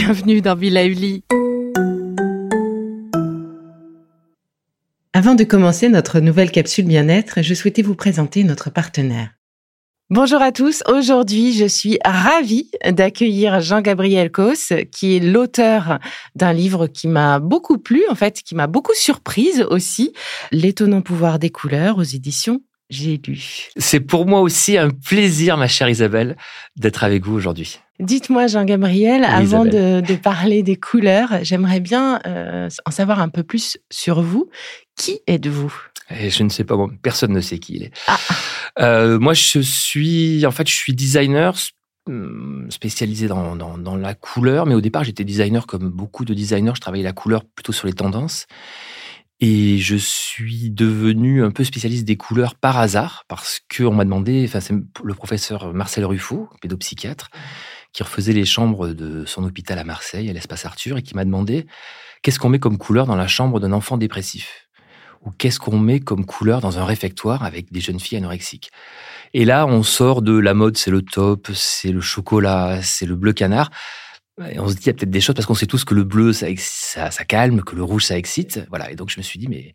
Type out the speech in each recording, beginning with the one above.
bienvenue dans Villa Uli. Avant de commencer notre nouvelle capsule bien-être, je souhaitais vous présenter notre partenaire. Bonjour à tous. Aujourd'hui, je suis ravie d'accueillir Jean-Gabriel Cos, qui est l'auteur d'un livre qui m'a beaucoup plu, en fait, qui m'a beaucoup surprise aussi. L'étonnant pouvoir des couleurs aux éditions J'ai lu. C'est pour moi aussi un plaisir, ma chère Isabelle, d'être avec vous aujourd'hui. Dites-moi, Jean-Gabriel, avant de, parler des couleurs, j'aimerais bien euh, en savoir un peu plus sur vous. Qui êtes-vous? Et je ne sais pas, personne ne sait qui il est. Ah. Euh, moi, je suis, en fait, je suis designer hmm, spécialisé dans, dans, la couleur, mais au départ, j'étais designer comme beaucoup de designers. Je travaillais la couleur plutôt sur les tendances. Et je suis devenu un peu spécialiste des couleurs par hasard, parce qu'on m'a demandé, enfin, c'est le professeur Marcel Ruffo, pédopsychiatre, qui refaisait les chambres de son hôpital à Marseille, à l'espace Arthur, et qui m'a demandé qu'est-ce qu'on met comme couleur dans la chambre d'un enfant dépressif? Ou qu'est-ce qu'on met comme couleur dans un réfectoire avec des jeunes filles anorexiques? Et là, on sort de la mode, c'est le top, c'est le chocolat, c'est le bleu canard. On se dit, il y a peut-être des choses parce qu'on sait tous que le bleu, ça, ça, calme, que le rouge, ça excite. Voilà. Et donc, je me suis dit, mais,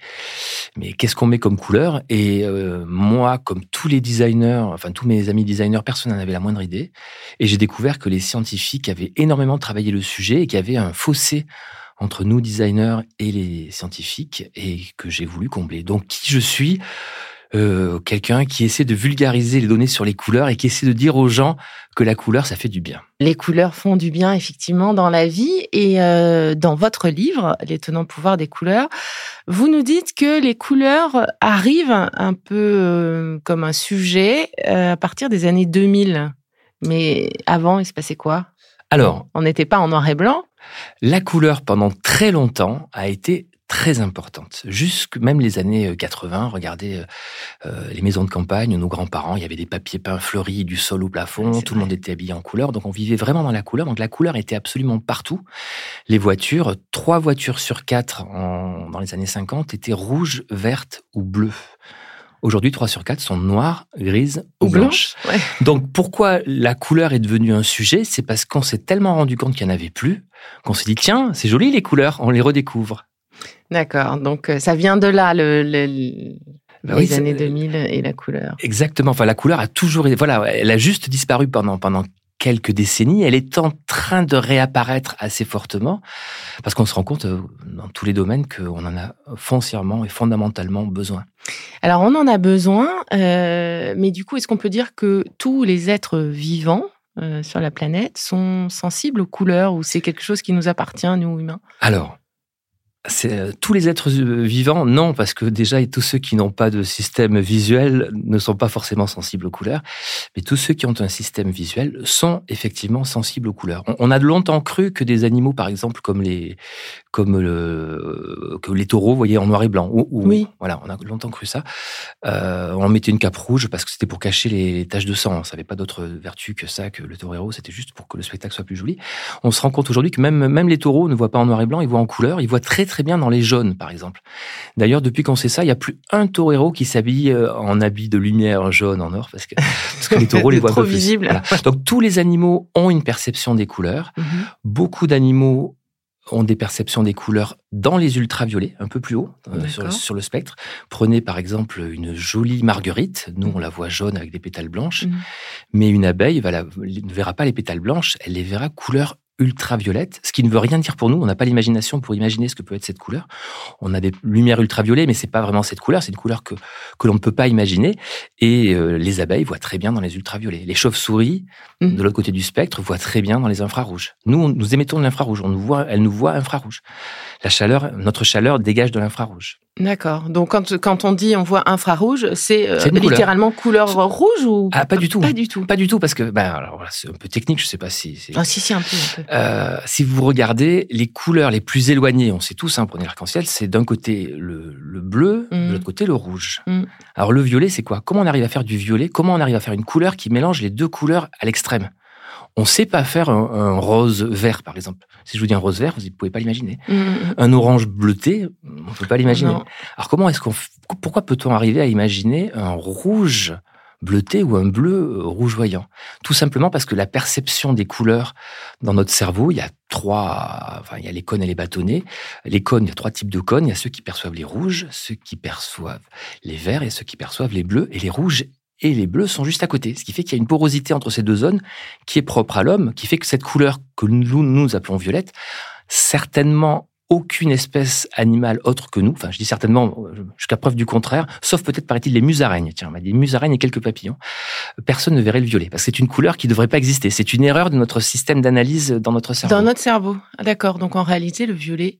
mais qu'est-ce qu'on met comme couleur? Et euh, moi, comme tous les designers, enfin, tous mes amis designers, personne n'en avait la moindre idée. Et j'ai découvert que les scientifiques avaient énormément travaillé le sujet et qu'il y avait un fossé entre nous designers et les scientifiques et que j'ai voulu combler. Donc qui je suis? Euh, Quelqu'un qui essaie de vulgariser les données sur les couleurs et qui essaie de dire aux gens que la couleur, ça fait du bien. Les couleurs font du bien, effectivement, dans la vie. Et euh, dans votre livre, L'étonnant pouvoir des couleurs, vous nous dites que les couleurs arrivent un peu euh, comme un sujet à partir des années 2000. Mais avant, il se passait quoi? Alors, on n'était pas en noir et blanc? La couleur, pendant très longtemps, a été très importante. Jusque même les années 80, euh, regardez euh, euh, les maisons de campagne, nos grands-parents, il y avait des papiers peints fleuris du sol au plafond, tout le monde était habillé en couleur, donc on vivait vraiment dans la couleur. Donc la couleur était absolument partout. Les voitures, trois voitures sur quatre dans les années 50 étaient rouges, vertes ou bleues. Aujourd'hui, 3 sur 4 sont noires, grises ou, blanches. Donc pourquoi la couleur est devenue un sujet? C'est parce qu'on s'est tellement rendu compte qu'il n'y en avait plus qu'on s'est dit, tiens, c'est joli les couleurs, on les redécouvre. D'accord, donc euh, ça vient de là, le, bah les années 2000 et la couleur. Exactement, enfin la couleur a toujours... Voilà, elle a juste disparu pendant, pendant quelques décennies, elle est en train de réapparaître assez fortement parce qu'on se rend compte euh, dans tous les domaines qu'on en a foncièrement et fondamentalement besoin. Alors on en a besoin, euh, mais du coup, est-ce qu'on peut dire que tous les êtres vivants euh, sur la planète sont sensibles aux couleurs ou c'est quelque chose qui nous appartient, nous humains? Alors, euh, tous les êtres euh, vivants, non, parce que déjà, tous ceux qui n'ont pas de système visuel ne sont pas forcément sensibles aux couleurs, mais tous ceux qui ont un système visuel sont effectivement sensibles aux couleurs. On, a longtemps cru que des animaux, par exemple, comme les, comme le, que les taureaux, vous voyez, en noir et blanc. Ou, oui. Voilà, on a longtemps cru ça. Euh, on mettait une cape rouge parce que c'était pour cacher les taches de sang. Ça n'avait pas d'autre vertu que ça, que le taureau. C'était juste pour que le spectacle soit plus joli. On se rend compte aujourd'hui que même, même les taureaux ne voient pas en noir et blanc, ils voient en couleur, ils voient très très bien dans les jaunes, par exemple. D'ailleurs, depuis qu'on sait ça, il n'y a plus un taureau qui s'habille euh, en habit de lumière jaune en or, parce que, parce que les taureaux les voient trop visibles. Donc, tous les animaux ont une perception des couleurs. Mhm. Beaucoup d'animaux ont des perceptions des couleurs dans les ultraviolets, un peu plus haut euh, sur, le spectre. Prenez par exemple une jolie marguerite, nous on la voit jaune avec des pétales blanches, mhm. mais une abeille ne verra pas les pétales blanches, elle les verra couleur ultraviolette, ce qui ne veut rien dire pour nous. On n'a pas l'imagination pour imaginer ce que peut être cette couleur. On a des lumières ultraviolettes, mais c'est pas vraiment cette couleur. C'est une couleur que, que l'on ne peut pas imaginer. Et euh, les abeilles voient très bien dans les ultraviolets. Les chauves-souris, mmh. de l'autre côté du spectre, voient très bien dans les infrarouges. Nous, nous émettons de l'infrarouge. On nous voit, elles nous voient infrarouge. La chaleur, notre chaleur dégage de l'infrarouge. D'accord. Donc quand, quand on dit on voit infrarouge, c'est euh, littéralement couleur. rouge ou ah, pas du tout. Pas du tout. Pas du tout parce que ben alors c'est un peu technique, je sais pas si. Ah si si un peu. Un peu. Euh, si vous regardez les couleurs les plus éloignées, on sait tous, hein, prenez l'arc-en-ciel, c'est d'un côté le, le bleu, de mm. l'autre côté le rouge. Mm. Alors le violet, c'est quoi? Comment on arrive à faire du violet? Comment on arrive à faire une couleur qui mélange les deux couleurs à l'extrême? On ne sait pas faire un, rose vert, par exemple. Si je vous dis un rose vert, vous ne pouvez pas l'imaginer. Mm, mm, mm. Un orange bleuté, on ne peut pas l'imaginer. Alors comment est-ce qu'on, pourquoi peut-on arriver à imaginer un rouge bleuté ou un bleu rougeoyant? Tout simplement parce que la perception des couleurs dans notre cerveau, il y a trois, enfin, il y a les cônes et les bâtonnets. Les cônes, il y a trois types de cônes. Il y a ceux qui perçoivent les rouges, ceux qui perçoivent les verts et ceux qui perçoivent les bleus. Et les rouges et les bleus sont juste à côté. Ce qui fait qu'il y a une porosité entre ces deux zones qui est propre à l'homme, qui fait que cette couleur que nous, appelons violette, certainement aucune espèce animale autre que nous, enfin je dis certainement jusqu'à preuve du contraire, sauf peut-être paraît-il les musaraignes, tiens, on m'a dit musaraignes et quelques papillons, personne ne verrait le violet, parce que c'est une couleur qui ne devrait pas exister, c'est une erreur de notre système d'analyse dans notre cerveau. Dans notre cerveau, d'accord, donc en réalité le violet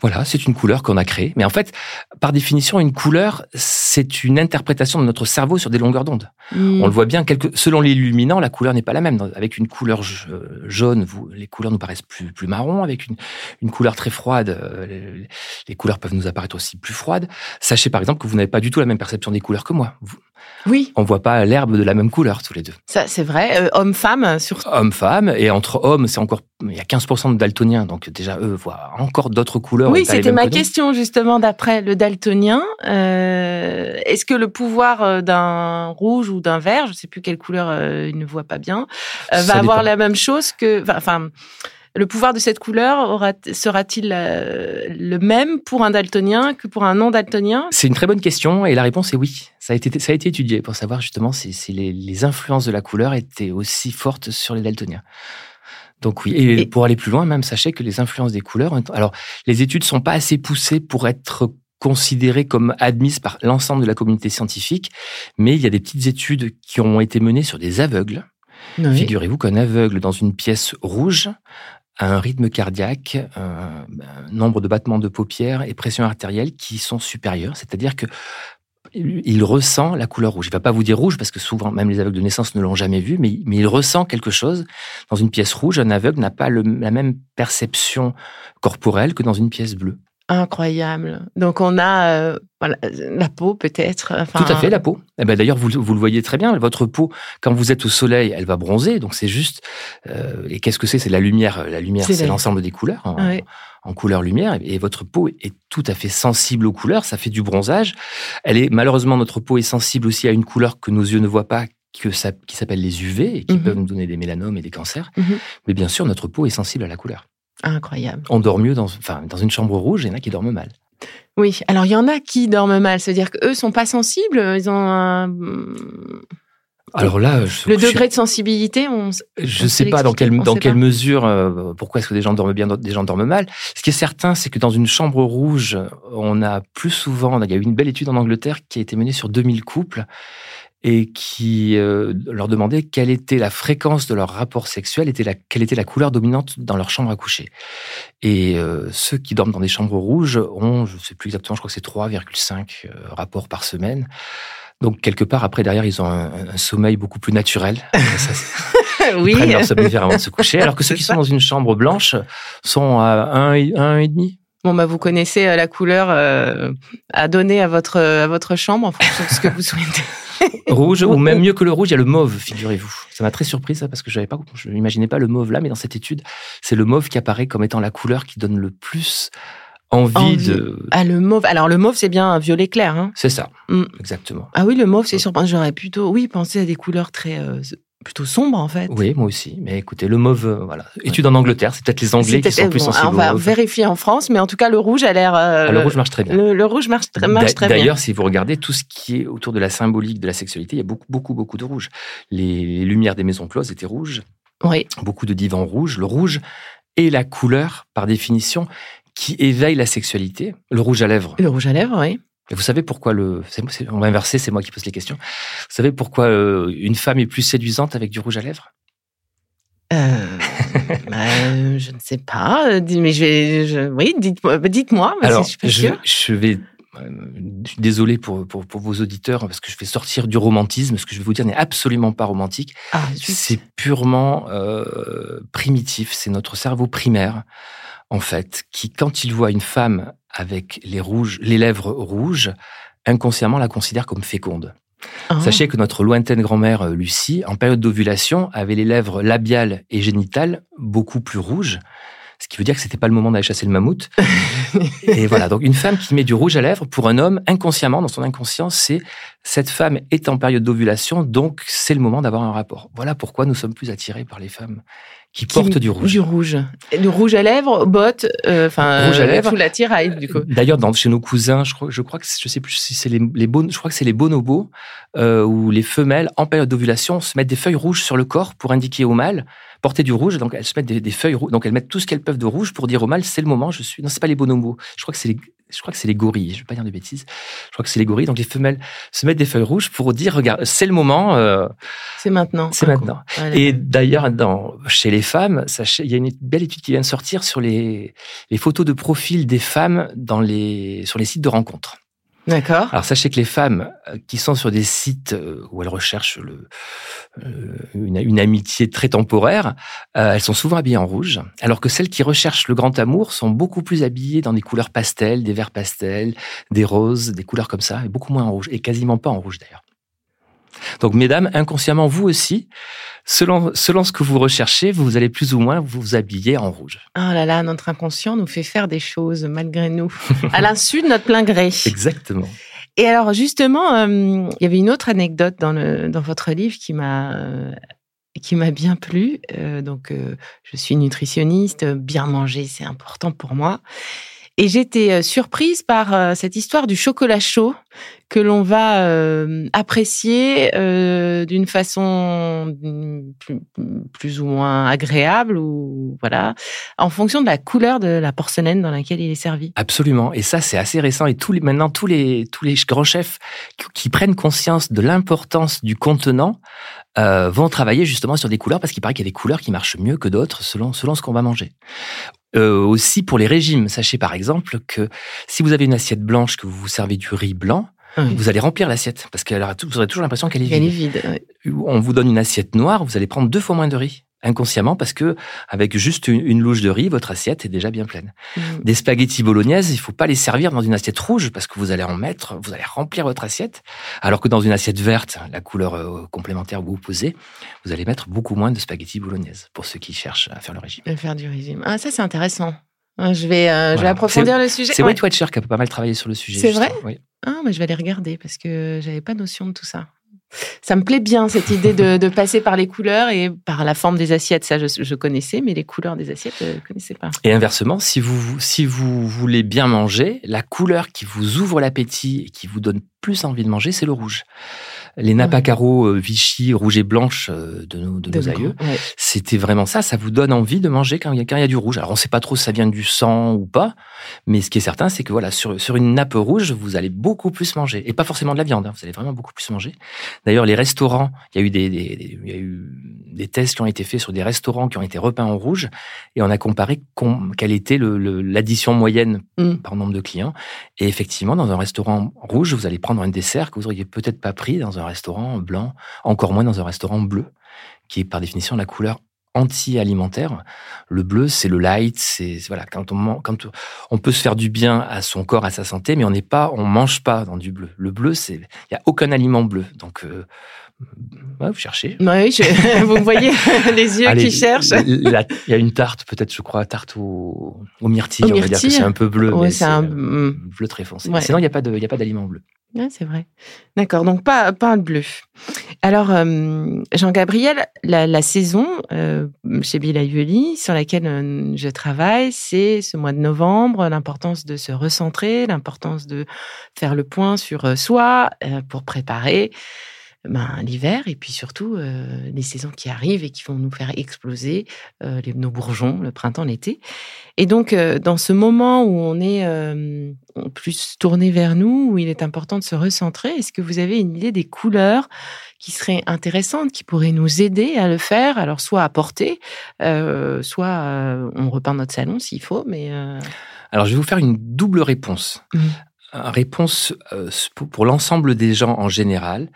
voilà, c'est une couleur qu'on a créée. Mais en fait, par définition, une couleur, c'est une interprétation de notre cerveau sur des longueurs d'onde. Hmm. On le voit bien, selon l'illuminant, la couleur n'est pas la même. Avec une couleur jaune, les couleurs nous paraissent plus, plus marron. Avec une, couleur très froide, euh, les, couleurs peuvent nous apparaître aussi plus froides. Sachez par exemple que vous n'avez pas du tout la même perception des couleurs que moi. Oui. On voit pas l'herbe de la même couleur tous les deux. Ça, c'est vrai. Euh, homme-femme, surtout. Homme-femme. Et entre hommes, c'est encore, il y a 15% de daltoniens. Donc déjà, eux voient encore d'autres couleurs. Oui, c'était ma question justement d'après le daltonien. Euh, est-ce que le pouvoir euh, d'un rouge ou d'un vert, je ne sais plus quelle couleur euh, il ne voit pas bien, va avoir la même chose que, enfin, le pouvoir de cette couleur sera-t-il le même pour un daltonien que pour un non daltonien C'est une très bonne question et la réponse est oui. Ça a été, ça a été étudié pour savoir justement si, les, les influences de la couleur étaient aussi fortes sur les daltoniens. Donc oui, et, pour aller plus loin, même sachez que les influences des couleurs. Alors, les études sont pas assez poussées pour être considérées comme admises par l'ensemble de la communauté scientifique, mais il y a des petites études qui ont été menées sur des aveugles. Figurez-vous qu'un aveugle dans une pièce rouge un rythme cardiaque, un nombre de battements de paupières et pression artérielle qui sont supérieurs. C'est-à-dire que il ressent la couleur rouge. Il va pas vous dire rouge parce que souvent, même les aveugles de naissance ne l'ont jamais vu, mais, il ressent quelque chose. Dans une pièce rouge, un aveugle n'a pas la même perception corporelle que dans une pièce bleue. Incroyable. Donc on a euh, la peau peut-être. Tout à fait, la peau. Eh ben, D'ailleurs, vous, vous, le voyez très bien, votre peau, quand vous êtes au soleil, elle va bronzer. Donc c'est juste... Euh, et qu'est-ce que c'est? C'est la lumière. La lumière, c'est l'ensemble des couleurs en, en, couleur lumière. Et votre peau est tout à fait sensible aux couleurs. Ça fait du bronzage. Elle est Malheureusement, notre peau est sensible aussi à une couleur que nos yeux ne voient pas, que ça, qui s'appelle les UV et qui mhm. peuvent nous donner des mélanomes et des cancers. Mhm. Mais bien sûr, notre peau est sensible à la couleur. Incroyable. On dort mieux dans, enfin, dans une chambre rouge, il y en a qui dorment mal. Oui, alors il y en a qui dorment mal, c'est-à-dire qu'eux sont pas sensibles, ils ont un... Alors là, le degré de sensibilité, on. Je ne sais pas dans quelle dans quelle mesure. Euh, pourquoi est-ce que des gens dorment bien, des gens dorment mal Ce qui est certain, c'est que dans une chambre rouge, on a plus souvent. Il y a eu une belle étude en Angleterre qui a été menée sur 2000 couples et qui euh, leur demandait quelle était la fréquence de leur rapport sexuel, était la, quelle était la couleur dominante dans leur chambre à coucher. Et euh, ceux qui dorment dans des chambres rouges ont, je ne sais plus exactement, je crois que c'est 3,5 euh, rapports par semaine. Donc quelque part après derrière ils ont un, sommeil beaucoup plus naturel. oui. Prennent leur somnifère avant de se coucher, alors que ceux qui sont dans une chambre blanche sont à 1,5 un, et demi. Bon bah vous connaissez la couleur à donner à votre à votre chambre en fonction de ce que vous souhaitez rouge, ou même mieux que le rouge, il y a le mauve, figurez-vous. Ça m'a très surpris ça, parce que j'avais pas, je n'imaginais pas le mauve là, mais dans cette étude, c'est le mauve qui apparaît comme étant la couleur qui donne le plus envie, de. Ah, le mauve. Alors, le mauve, c'est bien un violet clair, hein C'est ça. Mm. Exactement. Ah oui, le mauve, c'est surprenant. J'aurais plutôt, oui, pensé à des couleurs très, euh, plutôt sombre en fait. Oui, moi aussi. Mais écoutez, le mauve, euh, voilà. Étude en Angleterre, c'est peut-être les Anglais qui sont plus sensibles. On va vérifier en France, mais en tout cas, le rouge a l'air. Euh, ah, le rouge marche très bien. Le, rouge marche, très, marche très bien. D'ailleurs, si vous regardez tout ce qui est autour de la symbolique de la sexualité, il y a beaucoup, beaucoup, beaucoup de rouge. Les, lumières des maisons closes étaient rouges. Oui. Beaucoup de divans rouges. Le rouge est la couleur, par définition, qui éveille la sexualité. Le rouge à lèvres. Le rouge à lèvres, oui. Et vous savez pourquoi le. On va inverser, c'est moi qui pose les questions. Vous savez pourquoi euh, une femme est plus séduisante avec du rouge à lèvres? Euh, bah, je ne sais pas, euh, mais je vais, oui, dites-moi, dites-moi. Alors, je, je, je, vais, je suis désolé pour, pour, pour, vos auditeurs parce que je vais sortir du romantisme. Ce que je vais vous dire n'est absolument pas romantique. Ah, c'est purement euh, primitif. C'est notre cerveau primaire, en fait, qui, quand il voit une femme avec les rouges, les lèvres rouges, inconsciemment la considère comme féconde. Ah. Sachez que notre lointaine grand-mère euh, Lucie, en période d'ovulation, avait les lèvres labiales et génitales beaucoup plus rouges, ce qui veut dire que c'était pas le moment d'aller chasser le mammouth. et voilà, donc une femme qui met du rouge à lèvres pour un homme inconsciemment, dans son inconscient, c'est cette femme est en période d'ovulation, donc c'est le moment d'avoir un rapport. Voilà pourquoi nous sommes plus attirés par les femmes qui, portent du rouge. Du rouge. Du rouge à lèvres, bottes, euh, enfin, rouge à lèvres. Tout l'attirail, du coup. D'ailleurs, dans, chez nos cousins, je crois, je crois que je sais plus si c'est les, les je crois que c'est les bonobos, euh, où les femelles, en période d'ovulation, se mettent des feuilles rouges sur le corps pour indiquer au mâle porter du rouge. Donc, elles se mettent des, feuilles rouges. Donc, elles mettent tout ce qu'elles peuvent de rouge pour dire au mâle, c'est le moment, je suis. Non, c'est pas les bonobos. Je crois que c'est les, je crois que c'est les gorilles, je vais pas dire de bêtises. Je crois que c'est les gorilles. Donc les femelles se mettent des feuilles rouges pour dire regarde, c'est le moment. Euh, c'est maintenant. C'est maintenant. Et d'ailleurs, chez les femmes, il y a une belle étude qui vient de sortir sur les, les photos de profil des femmes dans les sur les sites de rencontres. D'accord. Alors sachez que les femmes euh, qui sont sur des sites euh, où elles recherchent le, euh, une, amitié très temporaire, elles sont souvent habillées en rouge, alors que celles qui recherchent le grand amour sont beaucoup plus habillées dans des couleurs pastel, des verts pastels, des roses, des couleurs comme ça, et beaucoup moins en rouge, et quasiment pas en rouge d'ailleurs. Donc, mesdames, inconsciemment, vous aussi, selon, selon ce que vous recherchez, vous allez plus ou moins vous habiller en rouge. Oh là là, notre inconscient nous fait faire des choses malgré nous, à l'insu de notre plein gré. Exactement. Et alors, justement, euh, il y avait une autre anecdote dans, le, dans votre livre qui m'a euh, qui m'a bien plu. Euh, donc, je suis nutritionniste, bien manger, c'est important pour moi. Et j'étais euh, surprise par euh, cette histoire du chocolat chaud que l'on va euh, apprécier d'une façon plus, ou moins agréable ou voilà en fonction de la couleur de la porcelaine dans laquelle il est servi. Absolument. Et ça c'est assez récent et maintenant tous les tous les grands chefs qui, prennent conscience de l'importance du contenant vont travailler justement sur des couleurs parce qu'il paraît qu'il y a des couleurs qui marchent mieux que d'autres selon selon ce qu'on va manger. Euh, aussi pour les régimes. Sachez par exemple que si vous avez une assiette blanche, que vous vous servez du riz blanc, vous allez remplir l'assiette parce que vous aurez toujours l'impression qu'elle est vide. Elle est vide. On vous donne une assiette noire, vous allez prendre deux fois moins de riz inconsciemment parce que avec juste une, louche de riz, votre assiette est déjà bien pleine. Mmh. Des spaghettis bolognaises, il faut pas les servir dans une assiette rouge parce que vous allez en mettre, vous allez remplir votre assiette, alors que dans une assiette verte, la couleur euh, complémentaire vous posez, vous allez mettre beaucoup moins de spaghettis bolognaises pour ceux qui cherchent à faire le régime. À faire du régime. Ah ça c'est intéressant. Ah, je vais, euh, je vais approfondir le sujet. C'est White Watcher qui a pas mal travaillé sur le sujet. C'est vrai. Oui. Ah, mais je vais aller regarder parce que j'avais pas notion de tout ça ça me plaît bien cette idée de, passer par les couleurs et par la forme des assiettes. Ça, je, connaissais, mais les couleurs des assiettes, je ne connaissais pas. Et inversement, si vous, si vous voulez bien manger, la couleur qui vous ouvre l'appétit et qui vous donne plus envie de manger, c'est le rouge les nappes à carreaux Vichy, rouge et blanche euh, de nos, de, nos aïeux. C'était vraiment ça. Ça vous donne envie de manger quand il y y a du rouge. Alors, on ne sait pas trop si ça vient du sang ou pas, mais ce qui est certain, c'est que voilà, sur, sur une nappe rouge, vous allez beaucoup plus manger. Et pas forcément de la viande, hein. vous allez vraiment beaucoup plus manger. D'ailleurs, les restaurants, il y a eu des, des, il y a eu des tests qui ont été faits sur des restaurants qui ont été repeints en rouge, et on a comparé quelle était l'addition moyenne mm. par nombre de clients. Et effectivement, dans un restaurant rouge, vous allez prendre un dessert que vous auriez peut-être pas pris dans un restaurant blanc, encore moins dans un restaurant bleu, qui est par définition la couleur anti-alimentaire. Le bleu, c'est le light, c'est voilà quand on quand on peut se faire du bien à son corps, à sa santé, mais on n'est pas, on mange pas dans du bleu. Le bleu, c'est il y a aucun aliment bleu, donc euh, vous cherchez. Oui, vous voyez les yeux qui cherchent. Il y a une tarte, peut-être, je crois, tarte au, au myrtille. on va dire que c'est un peu bleu, mais c'est un bleu très foncé. Sinon, il n'y a pas d'aliment bleu c'est vrai. D'accord, donc pas, pas de bleu. Alors, euh, Jean-Gabriel, la, saison euh, chez Bill sur laquelle euh, je travaille, c'est ce mois de novembre, l'importance de se recentrer, l'importance de faire le point sur soi pour préparer ben, l'hiver et puis surtout les saisons qui arrivent et qui vont nous faire exploser les, nos bourgeons, le printemps, l'été. Et donc, dans ce moment où on est plus tourné vers nous, où il est important de se recentrer, est-ce que vous avez une idée des couleurs qui seraient intéressantes, qui pourraient nous aider à le faire? Alors, soit à porter, soit on repeint notre salon s'il faut, mais... Alors, je vais vous faire une double réponse. Mmh. Réponse pour l'ensemble des gens en général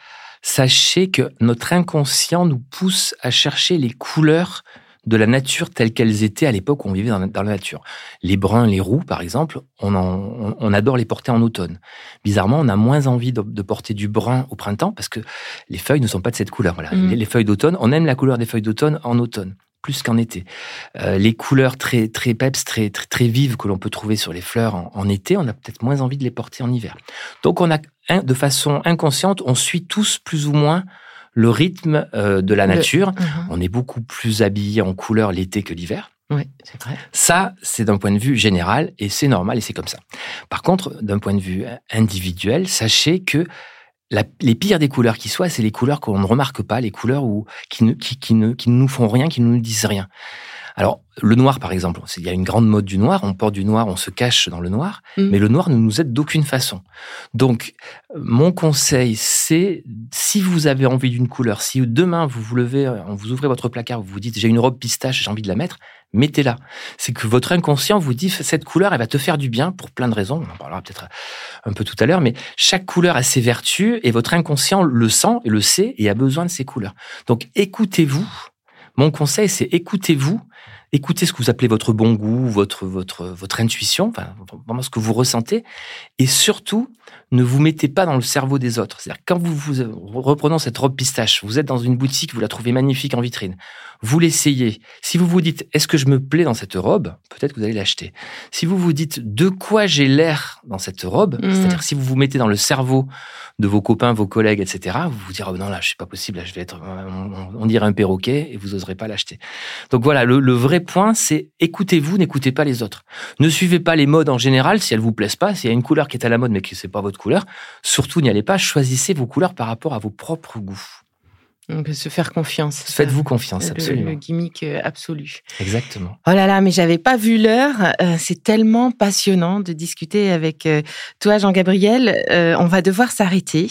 sachez que notre inconscient nous pousse à chercher les couleurs de la nature telles qu'elles étaient à l'époque où on vivait dans, la nature. Les bruns, les roux, par exemple, on, adore les porter en automne. Bizarrement, on a moins envie de, porter du brun au printemps parce que les feuilles ne sont pas de cette couleur. Mmh. Les, feuilles d'automne, on aime la couleur des feuilles d'automne en automne. Plus qu'en été. Euh, les couleurs très très peps, très très, très vives que l'on peut trouver sur les fleurs en, été, on a peut-être moins envie de les porter en hiver. Donc on a de façon inconsciente, on suit tous plus ou moins le rythme euh, de la nature. Uh-huh. On est beaucoup plus habillé en couleur l'été que l'hiver. Oui, c'est vrai. Ça, c'est d'un point de vue général et c'est normal et c'est comme ça. Par contre, d'un point de vue individuel, sachez que les pires des couleurs qui soient, c'est les couleurs qu'on ne remarque pas, les couleurs qui, ne, qui ne nous font rien, qui ne nous disent rien. Alors, le noir, par exemple, il y a une grande mode du noir, on porte du noir, on se cache dans le noir, mm. mais le noir ne nous aide d'aucune façon. Donc, mon conseil, c'est, si vous avez envie d'une couleur, si demain vous vous levez, vous ouvrez votre placard, vous vous dites, j'ai une robe pistache, j'ai envie de la mettre, mettez-la. C'est que votre inconscient vous dit, cette couleur, elle va te faire du bien pour plein de raisons, on en parlera peut-être un peu tout à l'heure, mais chaque couleur a ses vertus et votre inconscient le sent et le sait et a besoin de ces couleurs. Donc, écoutez-vous. Mon conseil, c'est écoutez-vous écoutez ce que vous appelez votre bon goût, votre, votre, votre intuition, enfin, vraiment ce que vous ressentez, et surtout, ne vous mettez pas dans le cerveau des autres. C'est-à-dire, quand vous, vous reprenons cette robe pistache, vous êtes dans une boutique, vous la trouvez magnifique en vitrine, vous l'essayez. Si vous vous dites, est-ce que je me plais dans cette robe? Peut-être que vous allez l'acheter. Si vous vous dites, de quoi j'ai l'air dans cette robe? Mmh. C'est-à-dire, si vous vous mettez dans le cerveau de vos copains, vos collègues, etc., vous vous direz, oh, non, là, je suis pas possible, là, je vais être, on, dirait un perroquet, et vous oserez pas l'acheter. Donc voilà, le, le vrai point, c'est écoutez-vous, n'écoutez pas les autres. Ne suivez pas les modes en général si elles vous plaisent pas. S'il y a une couleur qui est à la mode mais que c'est pas votre couleur, surtout n'y allez pas. Choisissez vos couleurs par rapport à vos propres goûts. On peut se faire confiance. Faites-vous confiance, absolument. Le, gimmick euh, absolu. Exactement. Oh là là, mais j'avais pas vu l'heure. Euh, c'est tellement passionnant de discuter avec euh, toi, Jean-Gabriel. on va devoir s'arrêter,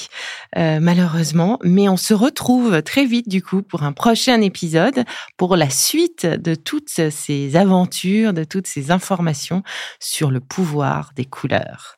malheureusement, mais on se retrouve très vite du coup pour un prochain épisode, pour la suite de toutes ces aventures, de toutes ces informations sur le pouvoir des couleurs.